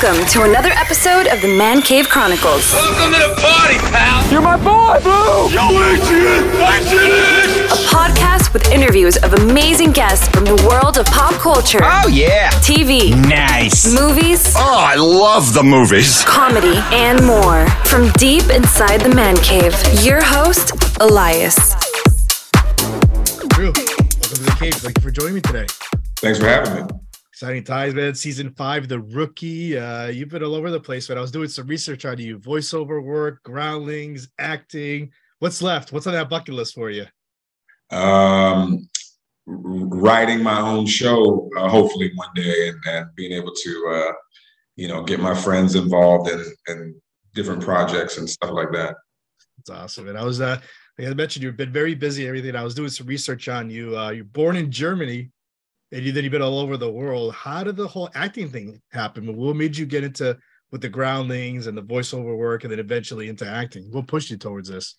Welcome to another episode of the Man Cave Chronicles. Welcome to the party, pal. You're my boy, Blue. Yo, Adrian, A podcast with interviews of amazing guests from the world of pop culture, Oh yeah. TV, Nice. movies, Oh, I love the movies. comedy, and more. From deep inside the Man Cave, your host, Elias. Tru, welcome to the cave. Thank you for joining me today. Thanks for having me. Exciting times, man. Season five, The Rookie. Uh, you've been all over the place, but I was doing some research on you. Voiceover work, groundlings, acting. What's left? What's on that bucket list for you? Um, writing my own show, uh, hopefully one day, and, and being able to, uh, you know, get my friends involved in, in different projects and stuff like that. It's awesome. And I was, uh, like I mentioned, you've been very busy. and Everything. I was doing some research on you. Uh, you're born in Germany, and you then you've been all over the world. How did the whole acting thing happen? What made you get into with the groundlings and the voiceover work, and then eventually into acting? What pushed you towards this?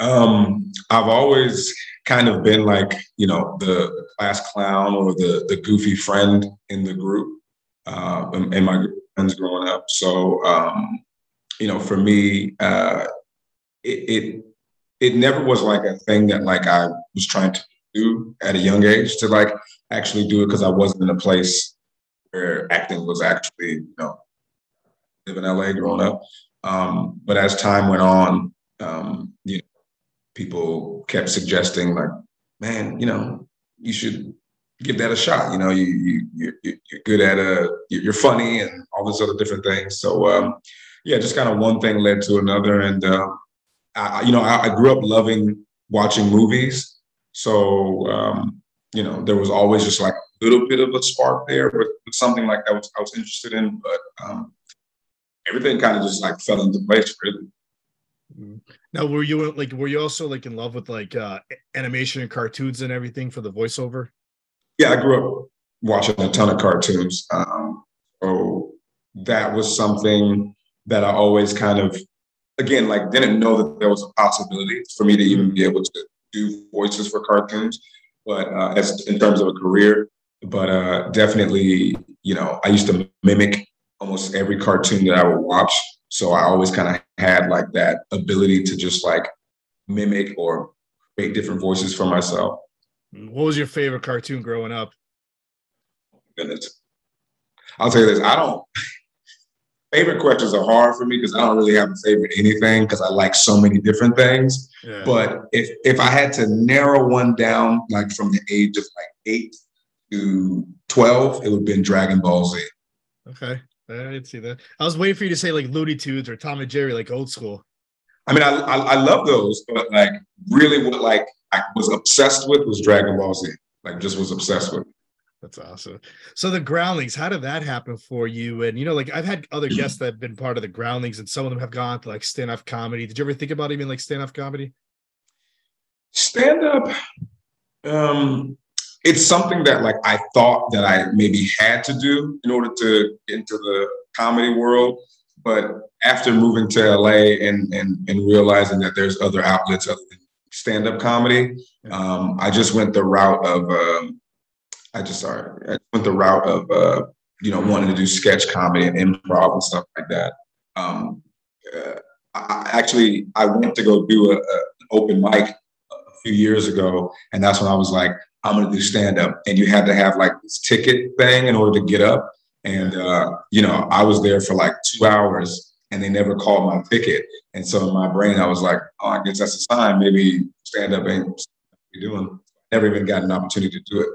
Um, I've always kind of been like, you know, the, class clown or the the goofy friend in the group, uh, and, and my friends growing up. So, um, you know, for me, uh, it, it it never was like a thing that like I was trying to do at a young age to like actually do it because I wasn't in a place where acting was actually, you know, live in LA growing up. Um, but as time went on, um, you know, people kept suggesting like, man, you know, you should give that a shot. You know, you you you're, you're good at a you're funny and all these other different things. So um, yeah, just kind of one thing led to another, and uh, I, you know, I, I grew up loving watching movies. So um, you know, there was always just like a little bit of a spark there, but something like that was I was interested in, but um, everything kind of just like fell into place really. Now, were you like, were you also like in love with like uh animation and cartoons and everything for the voiceover? Yeah, I grew up watching a ton of cartoons. Um, so that was something that I always kind of, again, like didn't know that there was a possibility for me to even be able to do voices for cartoons, but uh, as in terms of a career. But uh, definitely, you know, I used to mimic almost every cartoon that I would watch. So I always kind of had like that ability to just like mimic or create different voices for myself. What was your favorite cartoon growing up? goodness. I'll tell you this. I don't. Favorite questions are hard for me because I don't really have a favorite anything because I like so many different things. Yeah. But if if I had to narrow one down, like from the age of like eight to twelve, it would have been Dragon Ball Z. okay, I didn't see that. I was waiting for you to say like Looney Tunes or Tom and Jerry, like old school. I mean, I, I I love those, but like really, what like I was obsessed with was Dragon Ball Z. Like just was obsessed with. That's awesome. So the Groundlings, how did that happen for you? And you know, like I've had other guests that have been part of the Groundlings, and some of them have gone to like stand-up comedy. Did you ever think about even like stand-up comedy? stand up um it's something that like i thought that i maybe had to do in order to get into the comedy world but after moving to la and and, and realizing that there's other outlets other than stand up comedy um i just went the route of um i just sorry i went the route of uh you know wanting to do sketch comedy and improv and stuff like that. Um uh, I, actually i went to go do a, a an open mic a few years ago, and that's when I was like, I'm gonna do stand up, and you had to have like this ticket thing in order to get up, and uh, you know, I was there for like two hours, and they never called my ticket, and so in my brain, I was like, oh, I guess that's a sign, maybe stand up ain't doing. Never even got an opportunity to do it,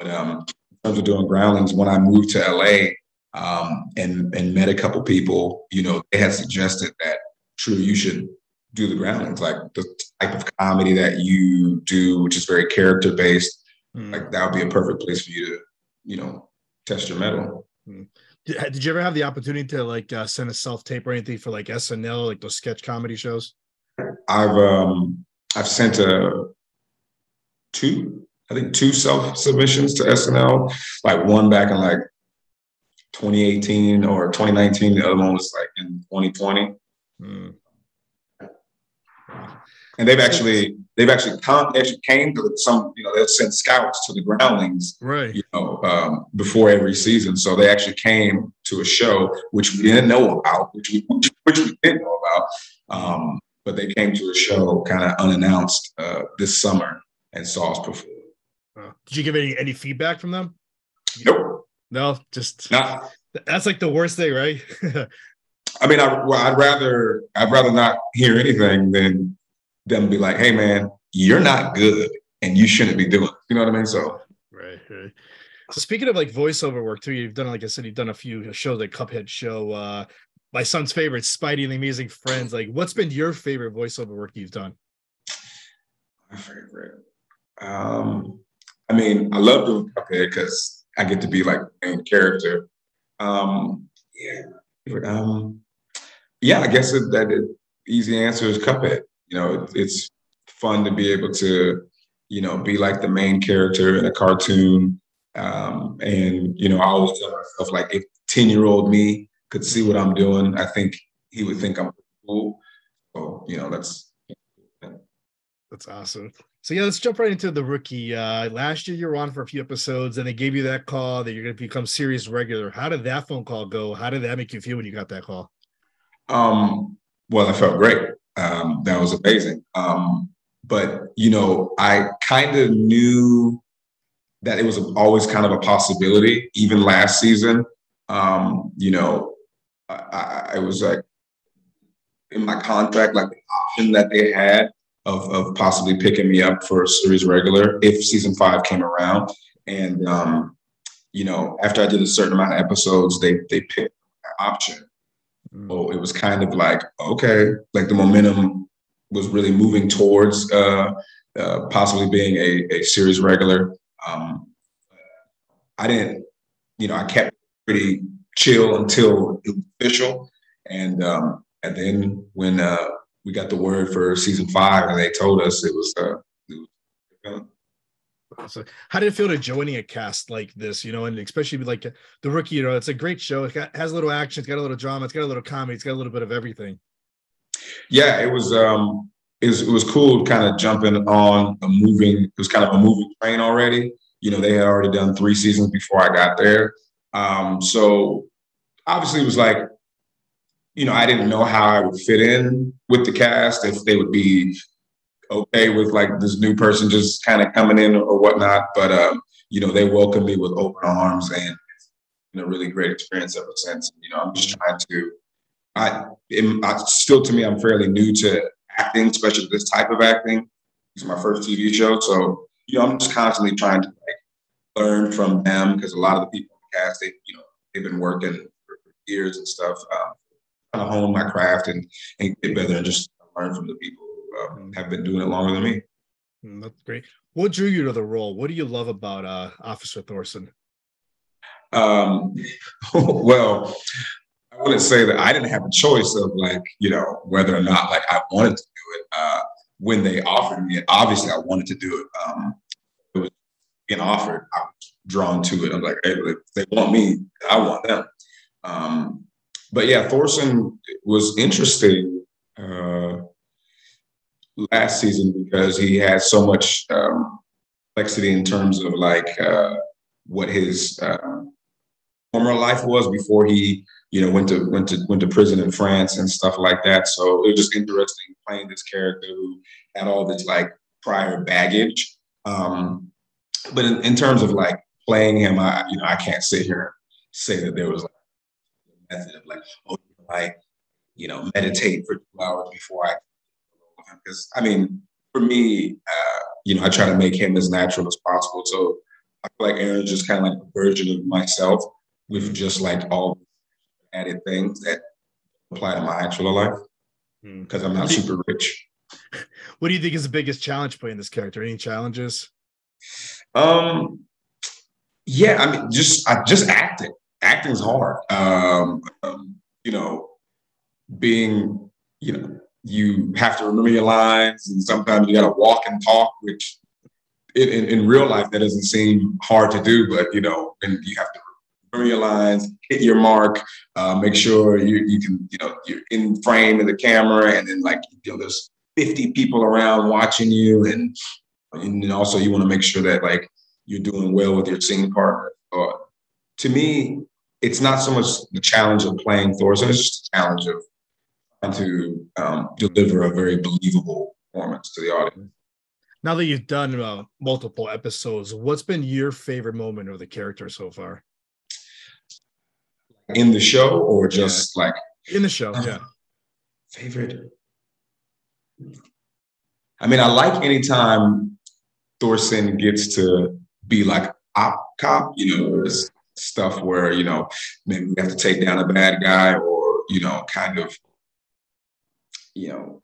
but um, in terms of doing groundlings, when I moved to LA. Um, and and met a couple people, you know, they had suggested that Tru, you should do the groundlings, like the type of comedy that you do, which is very character based. Hmm. Like that would be a perfect place for you to, you know, test your metal. Did, did you ever have the opportunity to like uh, send a self tape or anything for like SNL, like those sketch comedy shows? I've um I've sent a two, I think two self submissions to SNL. Like one back in like 2018 or 2019. The other one was like in 2020. Hmm. and they've actually they've actually come they actually came to some you know they'll send scouts to the groundlings Right. you know um, before every season so they actually came to a show which we didn't know about which we which, which we didn't know about um, but they came to a show kind of unannounced uh, this summer and saw us perform Uh, did you give any any feedback from them? nope No, just not that's like the worst thing, right? I mean, I, well, I'd rather I'd rather not hear anything than them be like, "Hey, man, you're not good, and you shouldn't be doing." It. You know what I mean? So, right, right. So speaking of like voiceover work too, you've done like I said, you've done a few shows like Cuphead Show, uh, my son's favorite, Spidey and the Amazing Friends. Like, what's been your favorite voiceover work you've done? my favorite. Um, I mean, I love doing Cuphead because I get to be like the main character. Um, yeah, um, yeah. I guess it, that it, easy answer is Cuphead. You know, it, it's fun to be able to, you know, be like the main character in a cartoon. Um, and you know, I always tell myself like, if ten year old me could see what I'm doing, I think he would think I'm cool. So you know, that's That's awesome. So yeah, let's jump right into the rookie. Uh, last year you were on for a few episodes, and they gave you that call that you're going to become series regular. How did that phone call go? How did that make you feel when you got that call? Um, well, I felt great. Um, that was amazing. Um, but you know, I kind of knew that it was always kind of a possibility, even last season. Um, you know, I, I, was like in my contract, like the option that they had of, of possibly picking me up for a series regular if season five came around. And um, you know, after I did a certain amount of episodes, they they picked that option. So it was kind of like, okay, like the momentum was really moving towards uh, uh, possibly being a, a series regular. Um, I didn't, you know, I kept pretty chill until it was official. And um, and then when uh, we got the word for season five and they told us it was, uh, it was So how did it feel to joining a cast like this, you know, and especially like the rookie, you know, it's a great show. It got, has a little action, it's got a little drama, it's got a little comedy, it's got a little bit of everything. Yeah, it was um it was, it was cool kind of jumping on a moving it was kind of a moving train already. You know, they had already done three seasons before I got there. Um, so obviously it was like, you know, I didn't know how I would fit in with the cast, if they would be okay with like this new person just kind of coming in or whatnot. But um, you know, they welcomed me with open arms and a really great experience ever since. You know, I'm just trying to I, am, I still to me, I'm fairly new to acting, especially this type of acting. It's my first TV show, so you know, I'm just constantly trying to like learn from them because a lot of the people in the cast, they you know, they've been working for years and stuff. Um, trying to hone my craft and, and get better and just learn from the people who um, have been doing it longer than me. Mm, That's great. What drew you to the role? What do you love about uh, Officer Thorsen? Um, well, I wouldn't say that I didn't have a choice of like, you know, whether or not like I wanted to do it. Uh, when they offered me it, obviously I wanted to do it. Um, it was being offered, I was drawn to it. I'm like, hey, if they want me, I want them. Um, but yeah, Thorsen was interesting uh, last season because he had so much um, complexity in terms of like uh, what his uh, former life was before he, you know, went to went to went to prison in France and stuff like that. So it was just interesting playing this character who had all this like prior baggage. Um, but in, in terms of like playing him, I you know I can't sit here and say that there was like method of like oh I you know meditate for two hours before I because I mean for me uh, you know I try to make him as natural as possible. So I feel like Aaron's just kind of like a version of myself with just like all the added things that apply to my actual life Hmm. because I'm not super rich. What do you think is the biggest challenge playing this character? Any challenges? Um, yeah, I mean, just I, just acting. Acting's hard. Um, um, you know, being, you know, you have to remember your lines, and sometimes you got to walk and talk, which in, in, in real life that doesn't seem hard to do, but you know, and you have to remember your lines, hit your mark, uh, make sure you you can, you know, you're in frame of the camera, and then like you know, there's 50 people around watching you, and and also you want to make sure that like you're doing well with your scene partner. Uh, to me, it's not so much the challenge of playing Thorsen; it's just the challenge of trying to um, deliver a very believable performance to the audience. Now that you've done uh, multiple episodes, what's been your favorite moment of the character so far? In the show, or just yeah. like in the show? Uh, yeah. Favorite. I mean, I like anytime Thorsen gets to be like op cop, you know, stuff where, you know, maybe we have to take down a bad guy or, you know, kind of, you know,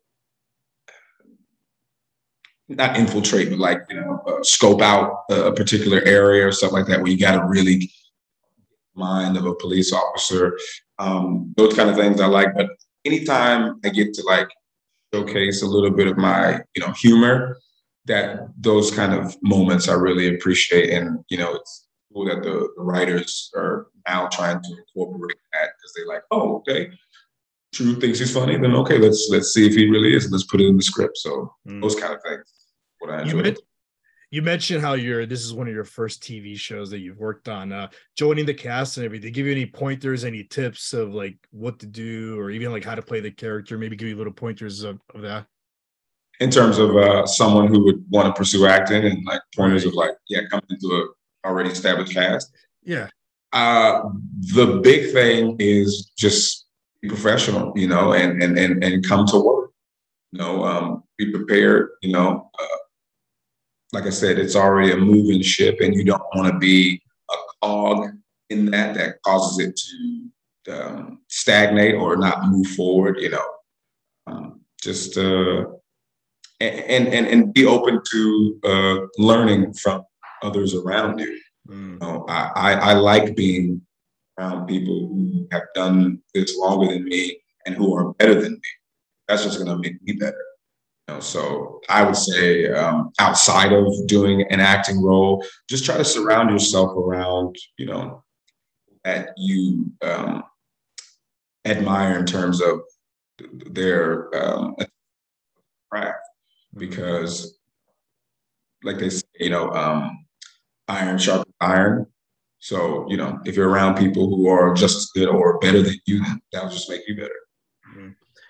not infiltrate, but like, you know, uh, scope out a particular area or stuff like that, where you got to really mind of a police officer. Um, those kind of things I like. But anytime I get to like showcase a little bit of my, you know, humor, that those kind of moments I really appreciate. And, you know, it's cool that the, the writers are now trying to incorporate that because they're like, oh, okay. Tru thinks he's funny, then okay, let's let's see if he really is. Let's put it in the script. So mm. those kind of things. What I enjoy. You, you mentioned how you're this is one of your first TV shows that you've worked on. Uh, joining the cast and everything, give you any pointers, any tips of like what to do, or even like how to play the character? Maybe give you little pointers of, of that in terms of uh, someone who would want to pursue acting and like pointers right. of like yeah coming into a already established cast. Yeah. Uh, the big thing is just be professional you know and and and, and come to work you know um, be prepared you know uh, like i said it's already a moving ship and you don't want to be a cog in that that causes it to um, stagnate or not move forward you know. Um, just uh, and and and be open to uh, learning from others around you. Mm. you know, I, I, I like being around people who have done this longer than me and who are better than me. That's just going to make me better. You know, so I would say um, outside of doing an acting role, just try to surround yourself around you know that you um, admire in terms of their um, craft because, like they say, you know, um, iron sharpens iron. So, you know, if you're around people who are just as good or better than you, that'll just make you better. Mm-hmm.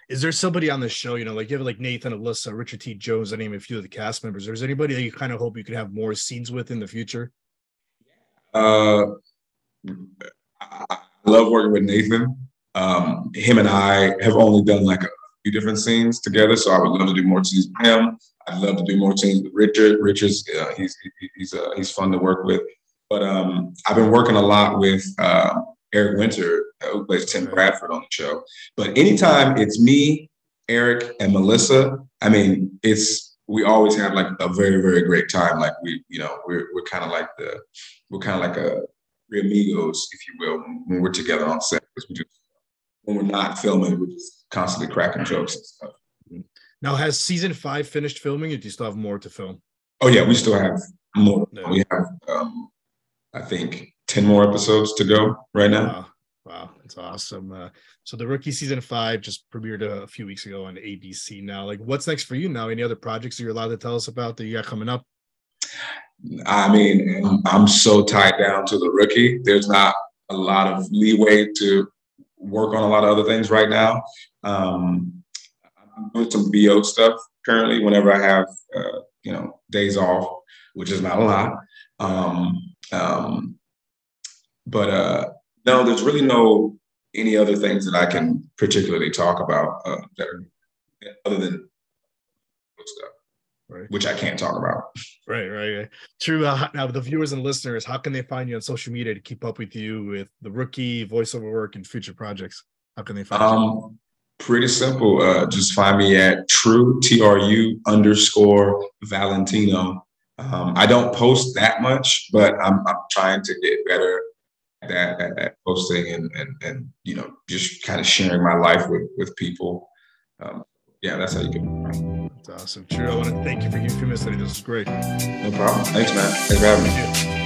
Is there somebody on the show, you know, like you have like Nathan, Alyssa, Richard T. Jones, I name a few of the cast members. Is there anybody that you kind of hope you could have more scenes with in the future? Uh, I love working with Nathan. Um, him and I have only done like a few different scenes together. So I would love to do more scenes with him. I'd love to do more with Richard. Richard's uh, he's he's uh, he's fun to work with. But um, I've been working a lot with uh, Eric Winter, uh, who plays Tim Bradford on the show. But anytime it's me, Eric, and Melissa, I mean, it's we always have like a very very great time. Like we, you know, we're we're kind of like the we're kind of like a we're amigos, if you will, when we're together on set. Because we just when we're not filming, we're just constantly cracking jokes and stuff. Now, has season five finished filming, or do you still have more to film? Oh yeah, we still have more. No. We have, um, I think, ten more episodes to go right now. Wow, wow that's awesome. Uh, so the rookie season five just premiered a, few weeks ago on ABC. Now, like, what's next for you now? Any other projects you're allowed to tell us about that you got coming up? I mean, I'm so tied down to the rookie. There's not a lot of leeway to work on a lot of other things right now. Um, I'm doing some VO stuff currently whenever I have, uh, you know, days off, which is not a lot. Um, um, but uh, no, there's really no any other things that I can particularly talk about uh, that are other than stuff right. which I can't talk about. Right, right, right. Tru. Uh, now, the viewers and listeners, how can they find you on social media to keep up with you with the rookie voiceover work and future projects? How can they find um, you? Pretty simple. Uh, just find me at Tru T R U underscore Valentino. Um, I don't post that much, but I'm, I'm trying to get better at that at, at posting and, and and you know just kind of sharing my life with with people. Um, yeah, that's how you can. That's awesome. Tru. I want to thank you for giving me this. This is great. No problem. Thanks, man. Thanks for having me.